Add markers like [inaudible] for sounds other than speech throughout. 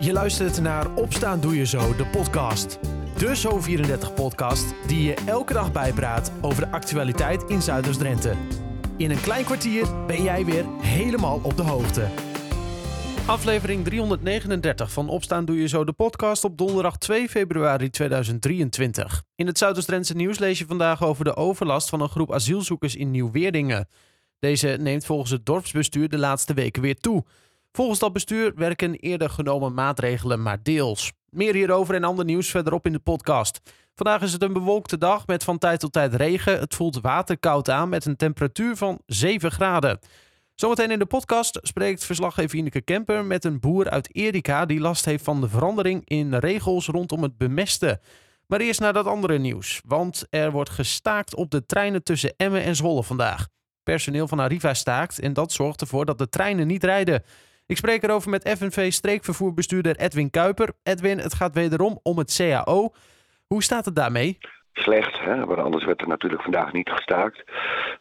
Je luistert naar Opstaan Doe Je Zo, de podcast. De Zo34-podcast die je elke dag bijpraat over de actualiteit in Zuiders-Drenthe. In een klein kwartier ben jij weer helemaal op de hoogte. Aflevering 339 van Opstaan Doe Je Zo, de podcast op donderdag 2 februari 2023. In het Zuiders-Drentse nieuws lees je vandaag over de overlast van een groep asielzoekers in Nieuw-Weerdingen. Deze neemt volgens het dorpsbestuur de laatste weken weer toe. Volgens dat bestuur werken eerder genomen maatregelen maar deels. Meer hierover en ander nieuws verderop in de podcast. Vandaag is het een bewolkte dag met van tijd tot tijd regen. Het voelt waterkoud aan met een temperatuur van 7 graden. Zometeen in de podcast spreekt verslaggever Ineke Kemper met een boer uit Erika die last heeft van de verandering in regels rondom het bemesten. Maar eerst naar dat andere nieuws, want er wordt gestaakt op de treinen tussen Emmen en Zwolle vandaag. Personeel van Arriva staakt en dat zorgt ervoor dat de treinen niet rijden. Ik spreek erover met FNV streekvervoerbestuurder Edwin Kuiper. Edwin, het gaat wederom om het CAO. Hoe staat het daarmee? Slecht, hè? want anders werd er natuurlijk vandaag niet gestaakt.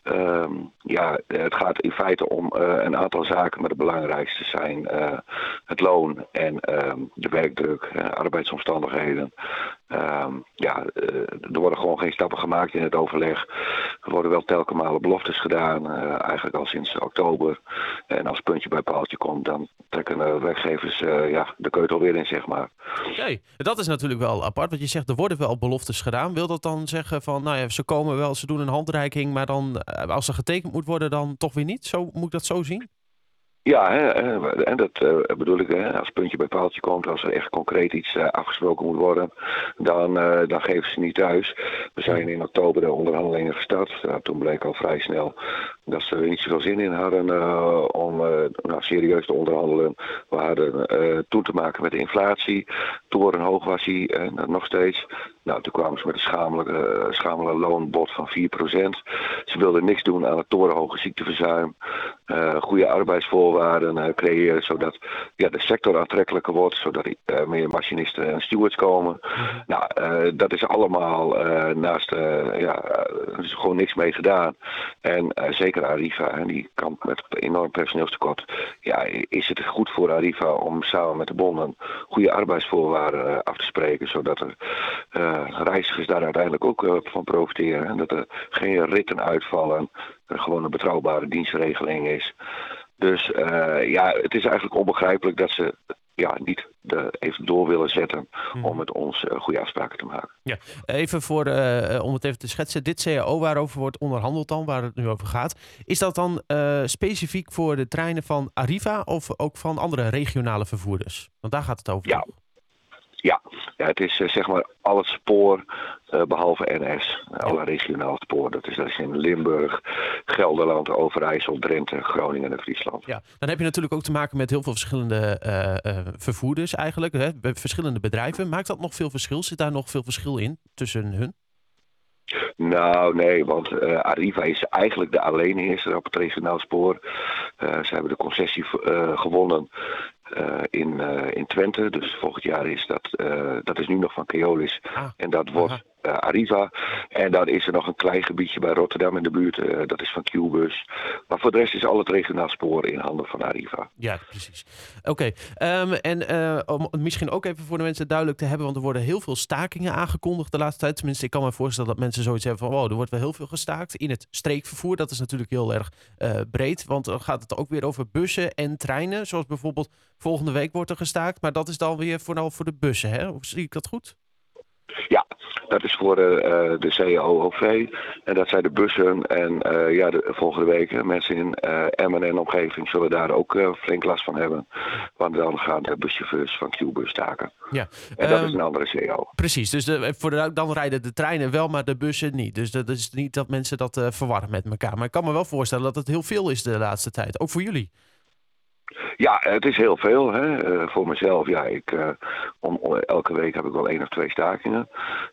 Ehm, ja, het gaat in feite om uh, een aantal zaken, maar de belangrijkste zijn uh, het loon en uh, de werkdruk, arbeidsomstandigheden. Ehm, ja, uh, er worden gewoon geen stappen gemaakt in het overleg. Er worden wel telkens malen beloftes gedaan, eigenlijk al sinds oktober. En als puntje bij paaltje komt, dan trekken de werkgevers ja, de keutel weer in, zeg maar. Oké, dat is natuurlijk wel apart, want je zegt er worden wel beloftes gedaan. Wil dat dan zeggen van, nou ja, ze komen wel, ze doen een handreiking, maar dan als er getekend moet worden, dan toch weer niet? Zo, moet ik dat zo zien? Ja, hè, en dat uh, bedoel ik, hè, als puntje bij paaltje komt, als er echt concreet iets uh, afgesproken moet worden, dan, uh, dan geven ze niet thuis. We zijn in oktober de onderhandelingen gestart. toen bleek al vrij snel dat ze er niet zoveel zin in hadden om nou, serieus te onderhandelen. We hadden toen te maken met de inflatie. Toren hoog was hij, nog steeds. Nou, toen kwamen ze met een schamele, schamele loonbod van 4%. Ze wilden niks doen aan het torenhoge ziekteverzuim. goede arbeidsvoorwaarden voorwaarden uh, creëren, zodat ja, de sector aantrekkelijker wordt, zodat er uh, meer machinisten en stewards komen. Mhm. Nou, uh, dat is allemaal naast, ja, er is gewoon niks mee gedaan. En zeker Arriva, en die kampt met enorm personeelstekort. Ja, is het goed voor Arriva om samen met de bonden goede arbeidsvoorwaarden af te spreken, zodat er reizigers daar uiteindelijk ook van profiteren en dat er geen ritten uitvallen, er gewoon een betrouwbare dienstregeling is. Dus uh, ja, het is eigenlijk onbegrijpelijk dat ze ja, niet de, even door willen zetten hmm. om met ons uh, goede afspraken te maken. Ja, even voor, uh, om het even te schetsen, dit CAO waarover wordt onderhandeld dan, waar het nu over gaat, is dat dan specifiek voor de treinen van Arriva of ook van andere regionale vervoerders? Want daar gaat het over. Ja, ja, ja het is uh, zeg maar al het spoor uh, behalve NS. Ja. Alle regionaal spoor. Dat is, dat is in Limburg, Gelderland, Overijssel, Drenthe, Groningen en Friesland. Ja, dan heb je natuurlijk ook te maken met heel veel verschillende uh, vervoerders eigenlijk. Hè? Verschillende bedrijven. Maakt dat nog veel verschil? Zit daar nog veel verschil in tussen hun? Nou, nee, want uh, Arriva is eigenlijk de alleenheerser op het regionaal spoor. Uh, ze hebben de concessie uh, gewonnen uh, in, uh, in Twente. Dus volgend jaar is dat, uh, dat is nu nog van Keolis. Ah, en dat wordt Arriva. En dan is er nog een klein gebiedje bij Rotterdam in de buurt. dat is van Qbus. Maar voor de rest is al het regionaal spoor in handen van Arriva. Ja, precies. Oké. Um, en om misschien ook even voor de mensen duidelijk te hebben. Want er worden heel veel stakingen aangekondigd de laatste tijd. Tenminste, ik kan me voorstellen dat mensen zoiets hebben van... wow, er wordt wel heel veel gestaakt in het streekvervoer. Dat is natuurlijk heel erg breed. Want dan gaat het ook weer over bussen en treinen. Zoals bijvoorbeeld Volgende week wordt er gestaakt, maar dat is dan weer vooral voor de bussen, hè? Of zie ik dat goed? Ja, dat is voor uh, de COOV en dat zijn de bussen. En uh, ja, de, volgende week mensen in uh, Emmen en omgeving zullen daar ook flink last van hebben. Want dan gaan de buschauffeurs van Q-bus staken. Ja. En dat um, is een andere CO. Precies, dus de, voor de, dan rijden de treinen wel, maar de bussen niet. Dus dat is niet dat mensen dat verwarren met elkaar. Maar ik kan me wel voorstellen dat het heel veel is de laatste tijd, ook voor jullie. Ja, het is heel veel. Hè. Uh, voor mezelf, ja, ik, uh, om, elke week heb ik wel één of twee stakingen.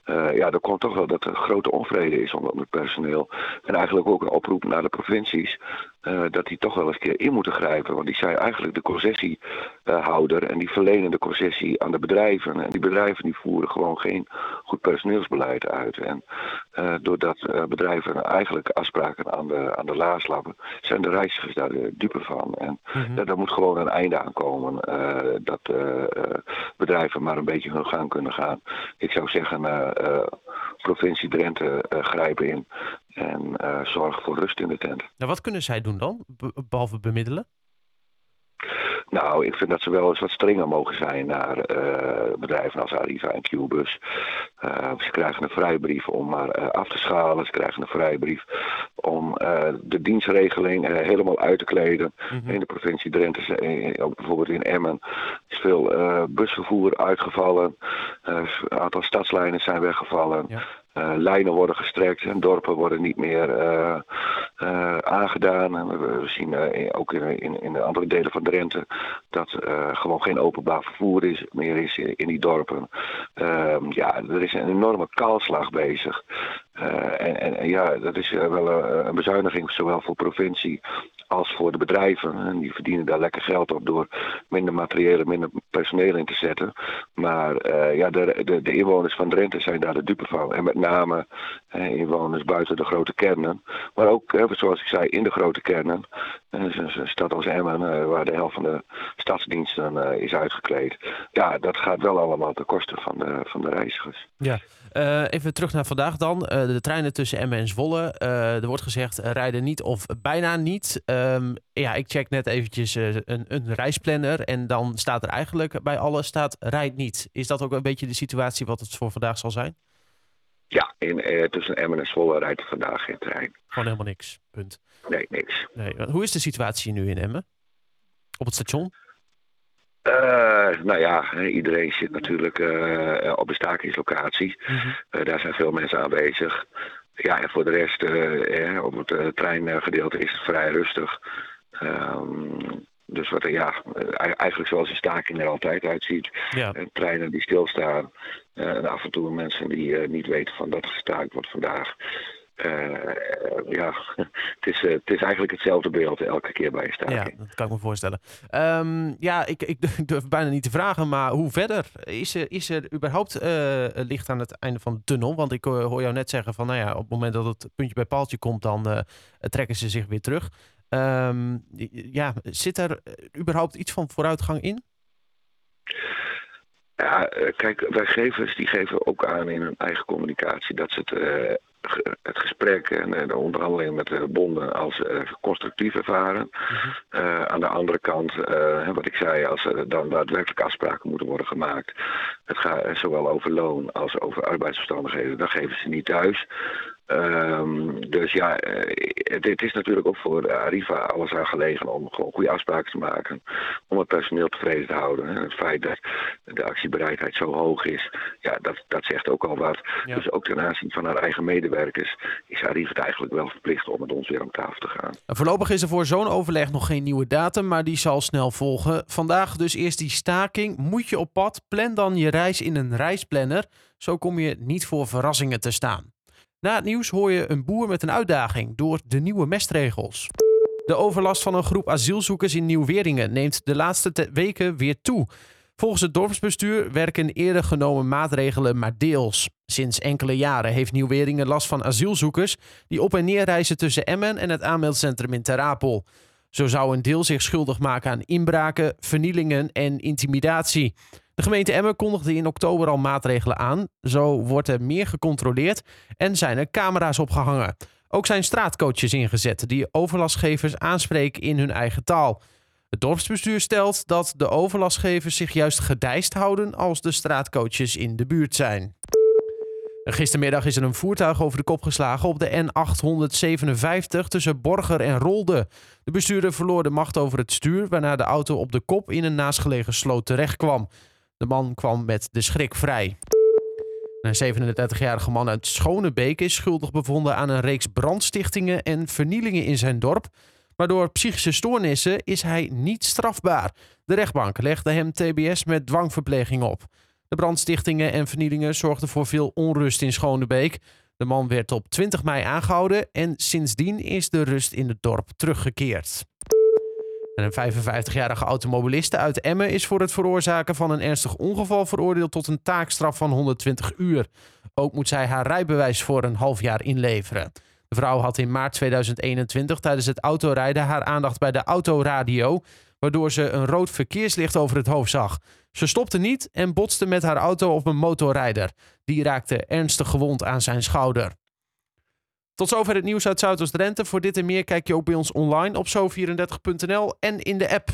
Uh, ja, er komt toch wel dat er grote onvrede is onder het personeel. En eigenlijk ook een oproep naar de provincies. Dat die toch wel eens een keer in moeten grijpen. Want die zijn eigenlijk de concessiehouder en die verlenen de concessie aan de bedrijven. En die bedrijven die voeren gewoon geen goed personeelsbeleid uit. En doordat bedrijven eigenlijk afspraken aan de, aan de laars lappen, zijn de reizigers daar de dupe van. En mm daar moet gewoon een einde aan komen. dat bedrijven maar een beetje hun gang kunnen gaan. Ik zou zeggen, provincie Drenthe grijpen in. En zorg voor rust in de tent. Nou, wat kunnen zij doen dan, behalve bemiddelen? Nou, ik vind dat ze wel eens wat strenger mogen zijn naar uh, bedrijven als Arriva en Qbus. Uh, ze krijgen een vrijbrief om maar uh, af te schalen. Ze krijgen een vrijbrief om de dienstregeling helemaal uit te kleden. Mm In de provincie Drenthe, ook bijvoorbeeld in Emmen, is veel busvervoer uitgevallen. een aantal stadslijnen zijn weggevallen. Ja. Uh, lijnen worden gestrekt en dorpen worden niet meer uh, uh, aangedaan. We, zien ook in, in, de andere delen van Drenthe dat gewoon geen openbaar vervoer is, meer is in, in die dorpen. Ehm, ja, er is een enorme kaalslag bezig. En, en, en, ja, dat is wel een bezuiniging, zowel voor provincie als voor de bedrijven. En die verdienen daar lekker geld op door minder materieel en minder personeel in te zetten. Maar ja, de, de, de, inwoners van Drenthe zijn daar de dupe van. En met name inwoners buiten de grote kernen. Maar ook, zoals ik zei, in de grote kernen. Een stad als Emmen, waar de helft van de stadsdiensten is uitgekleed. Ja, dat gaat wel allemaal ten koste van de, van de reizigers. Ja. Uh, even terug naar vandaag dan. De treinen tussen Emmen en Zwolle. Er wordt gezegd rijden niet of bijna niet. Um, ja, ik check net eventjes een, een, reisplanner. En dan staat er eigenlijk bij alle staat rijdt niet. Is dat ook een beetje de situatie wat het voor vandaag zal zijn? Ja, in, tussen Emmen en Zwolle rijdt er vandaag geen trein. Gewoon helemaal niks, punt. Nee, niks. Nee. Hoe is de situatie nu in Emmen? Op het station? Uh, nou ja, iedereen zit natuurlijk uh, op de stakingslocatie. Mm uh, daar zijn veel mensen aanwezig. Ja, en voor de rest, eh, op het treingedeelte is het vrij rustig. Um, dus wat, ja, eigenlijk zoals een staking er altijd uitziet. Ja. treinen die stilstaan. en af en toe mensen die niet weten van dat gestaakt wordt vandaag. Uh, ja, [laughs] het is, uh, het is eigenlijk hetzelfde beeld elke keer bij een staking. Ja, dat kan ik me voorstellen. Um, ja, ik, ik [laughs] durf bijna niet te vragen, maar hoe verder? Is er, is er überhaupt uh, licht aan het einde van de tunnel? Want ik hoor jou net zeggen van, nou ja, op het moment dat het puntje bij paaltje komt, dan trekken ze zich weer terug. Um, ja, zit er überhaupt iets van vooruitgang in? Ja, kijk, werkgevers die geven ook aan in hun eigen communicatie dat ze het het gesprek en de onderhandelingen met de bonden als uh, constructief ervaren. uh, aan de andere kant, wat ik zei, als er dan daadwerkelijk afspraken moeten worden gemaakt. Het gaat zowel over loon als over arbeidsomstandigheden. Dan geven ze niet thuis. Um, dus ja, het, het, is natuurlijk ook voor Arriva alles aan gelegen om gewoon goede afspraken te maken. Om het personeel tevreden te houden. En het feit dat de actiebereidheid zo hoog is, ja, dat, dat zegt ook al wat. Dus ook ten aanzien van haar eigen medewerkers is Arriva het eigenlijk wel verplicht om met ons weer om tafel te gaan. Voorlopig is er voor zo'n overleg nog geen nieuwe datum, maar die zal snel volgen. Vandaag dus eerst die staking. Moet je op pad, plan dan je reis in een reisplanner. Zo kom je niet voor verrassingen te staan. Na het nieuws hoor je een boer met een uitdaging door de nieuwe mestregels. De overlast van een groep asielzoekers in Nieuw-Weringen neemt de laatste weken weer toe. Volgens het dorpsbestuur werken eerder genomen maatregelen maar deels. Sinds enkele jaren heeft Nieuw-Weringen last van asielzoekers die op en neer reizen tussen Emmen en het aanmeldcentrum in Ter Apel. Zo zou een deel zich schuldig maken aan inbraken, vernielingen en intimidatie. De gemeente Emmen kondigde in oktober al maatregelen aan. Zo wordt er meer gecontroleerd en zijn er camera's opgehangen. Ook zijn straatcoaches ingezet die overlastgevers aanspreken in hun eigen taal. Het dorpsbestuur stelt dat de overlastgevers zich juist gedijst houden als de straatcoaches in de buurt zijn. Gistermiddag is er een voertuig over de kop geslagen op de N857 tussen Borger en Rolde. De bestuurder verloor de macht over het stuur, waarna de auto op de kop in een naastgelegen sloot terechtkwam. De man kwam met de schrik vrij. Een 37-jarige man uit Schonebeek is schuldig bevonden aan een reeks brandstichtingen en vernielingen in zijn dorp. Maar door psychische stoornissen is hij niet strafbaar. De rechtbank legde hem TBS met dwangverpleging op. De brandstichtingen en vernielingen zorgden voor veel onrust in Schonebeek. De man werd op 20 mei aangehouden en sindsdien is de rust in het dorp teruggekeerd. En een 55-jarige automobiliste uit Emmen is voor het veroorzaken van een ernstig ongeval veroordeeld tot een taakstraf van 120 uur. Ook moet zij haar rijbewijs voor een half jaar inleveren. De vrouw had in maart 2021 tijdens het autorijden haar aandacht bij de autoradio, waardoor ze een rood verkeerslicht over het hoofd zag. Ze stopte niet en botste met haar auto op een motorrijder. Die raakte ernstig gewond aan zijn schouder. Tot zover het nieuws uit Zuidoost-Drenthe. Voor dit en meer kijk je ook bij ons online op zo34.nl en in de app.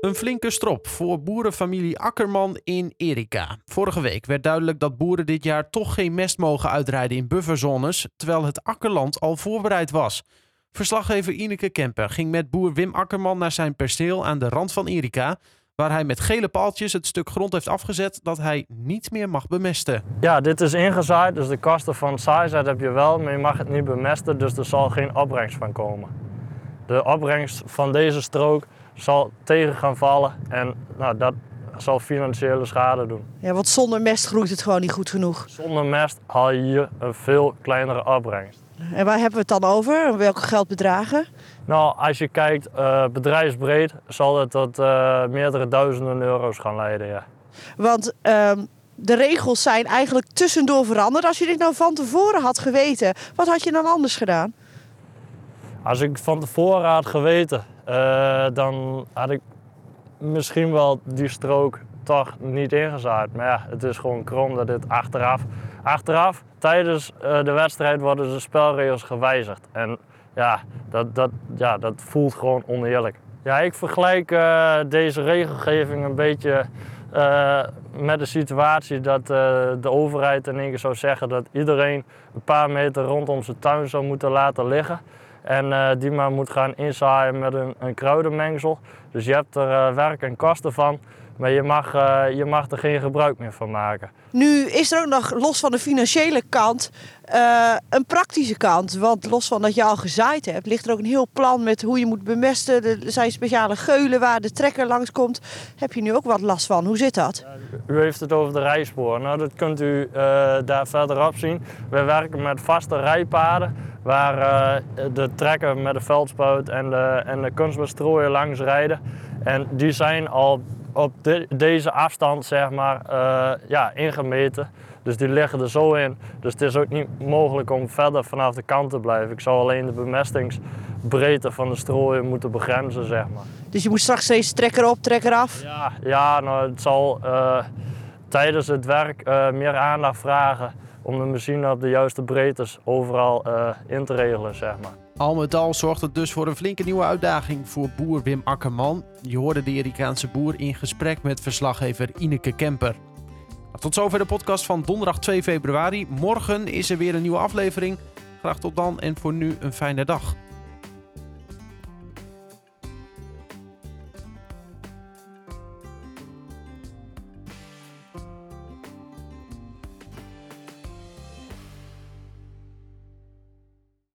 Een flinke strop voor boerenfamilie Akkerman in Erika. Vorige week werd duidelijk dat boeren dit jaar toch geen mest mogen uitrijden in bufferzones, terwijl het akkerland al voorbereid was. Verslaggever Ineke Kemper ging met boer Wim Akkerman naar zijn perceel aan de rand van Erika, waar hij met gele paaltjes het stuk grond heeft afgezet dat hij niet meer mag bemesten. Ja, dit is ingezaaid, dus de kosten van zaaizet heb je wel, maar je mag het niet bemesten, dus er zal geen opbrengst van komen. De opbrengst van deze strook zal tegen gaan vallen en nou, dat zal financiële schade doen. Ja, want zonder mest groeit het gewoon niet goed genoeg. Zonder mest haal je hier een veel kleinere opbrengst. En waar hebben we het dan over? Welke geldbedragen? Nou, als je kijkt uh, bedrijfsbreed, zal het tot uh, meerdere duizenden euro's gaan leiden. Ja. Want uh, de regels zijn eigenlijk tussendoor veranderd. Als je dit nou van tevoren had geweten, wat had je dan anders gedaan? Als ik van tevoren had geweten, uh, dan had ik misschien wel die strook toch niet ingezaaid. Maar ja, het is gewoon krom dat dit achteraf... Achteraf, tijdens de wedstrijd worden de spelregels gewijzigd. En ja, dat, dat, ja, dat voelt gewoon oneerlijk. Ja, ik vergelijk uh, deze regelgeving een beetje uh, met de situatie dat de overheid in één zou zeggen dat iedereen een paar meter rondom zijn tuin zou moeten laten liggen. En die maar moet gaan inzaaien met een, een kruidenmengsel. Dus je hebt er werk en kosten van. Maar je mag, uh, je mag er geen gebruik meer van maken. Nu is er ook nog, los van de financiële kant, uh, een praktische kant. Want los van dat je al gezaaid hebt, ligt er ook een heel plan met hoe je moet bemesten. Er zijn speciale geulen waar de trekker langskomt. Heb je nu ook wat last van? Hoe zit dat? U heeft het over de rijspoor. Nou, dat kunt u uh, daar verderop zien. We werken met vaste rijpaden waar de trekker met de veldspuit en de, en de kunstbestrooier langs rijden. En die zijn al op de, deze afstand zeg maar, uh, ja, ingemeten. Dus die liggen er zo in. Dus het is ook niet mogelijk om verder vanaf de kant te blijven. Ik zou alleen de bemestingsbreedte van de strooien moeten begrenzen, zeg maar. Dus je moet straks steeds trekker op, trekker af? Ja, ja nou, het zal uh, tijdens het werk uh, meer aandacht vragen om de machine op de juiste breedtes overal in te regelen, zeg maar. Al met al zorgt het dus voor een flinke nieuwe uitdaging voor boer Wim Akkerman. Je hoorde de Erikaanse boer in gesprek met verslaggever Ineke Kemper. Tot zover de podcast van donderdag 2 februari. Morgen is er weer een nieuwe aflevering. Graag tot dan en voor nu een fijne dag.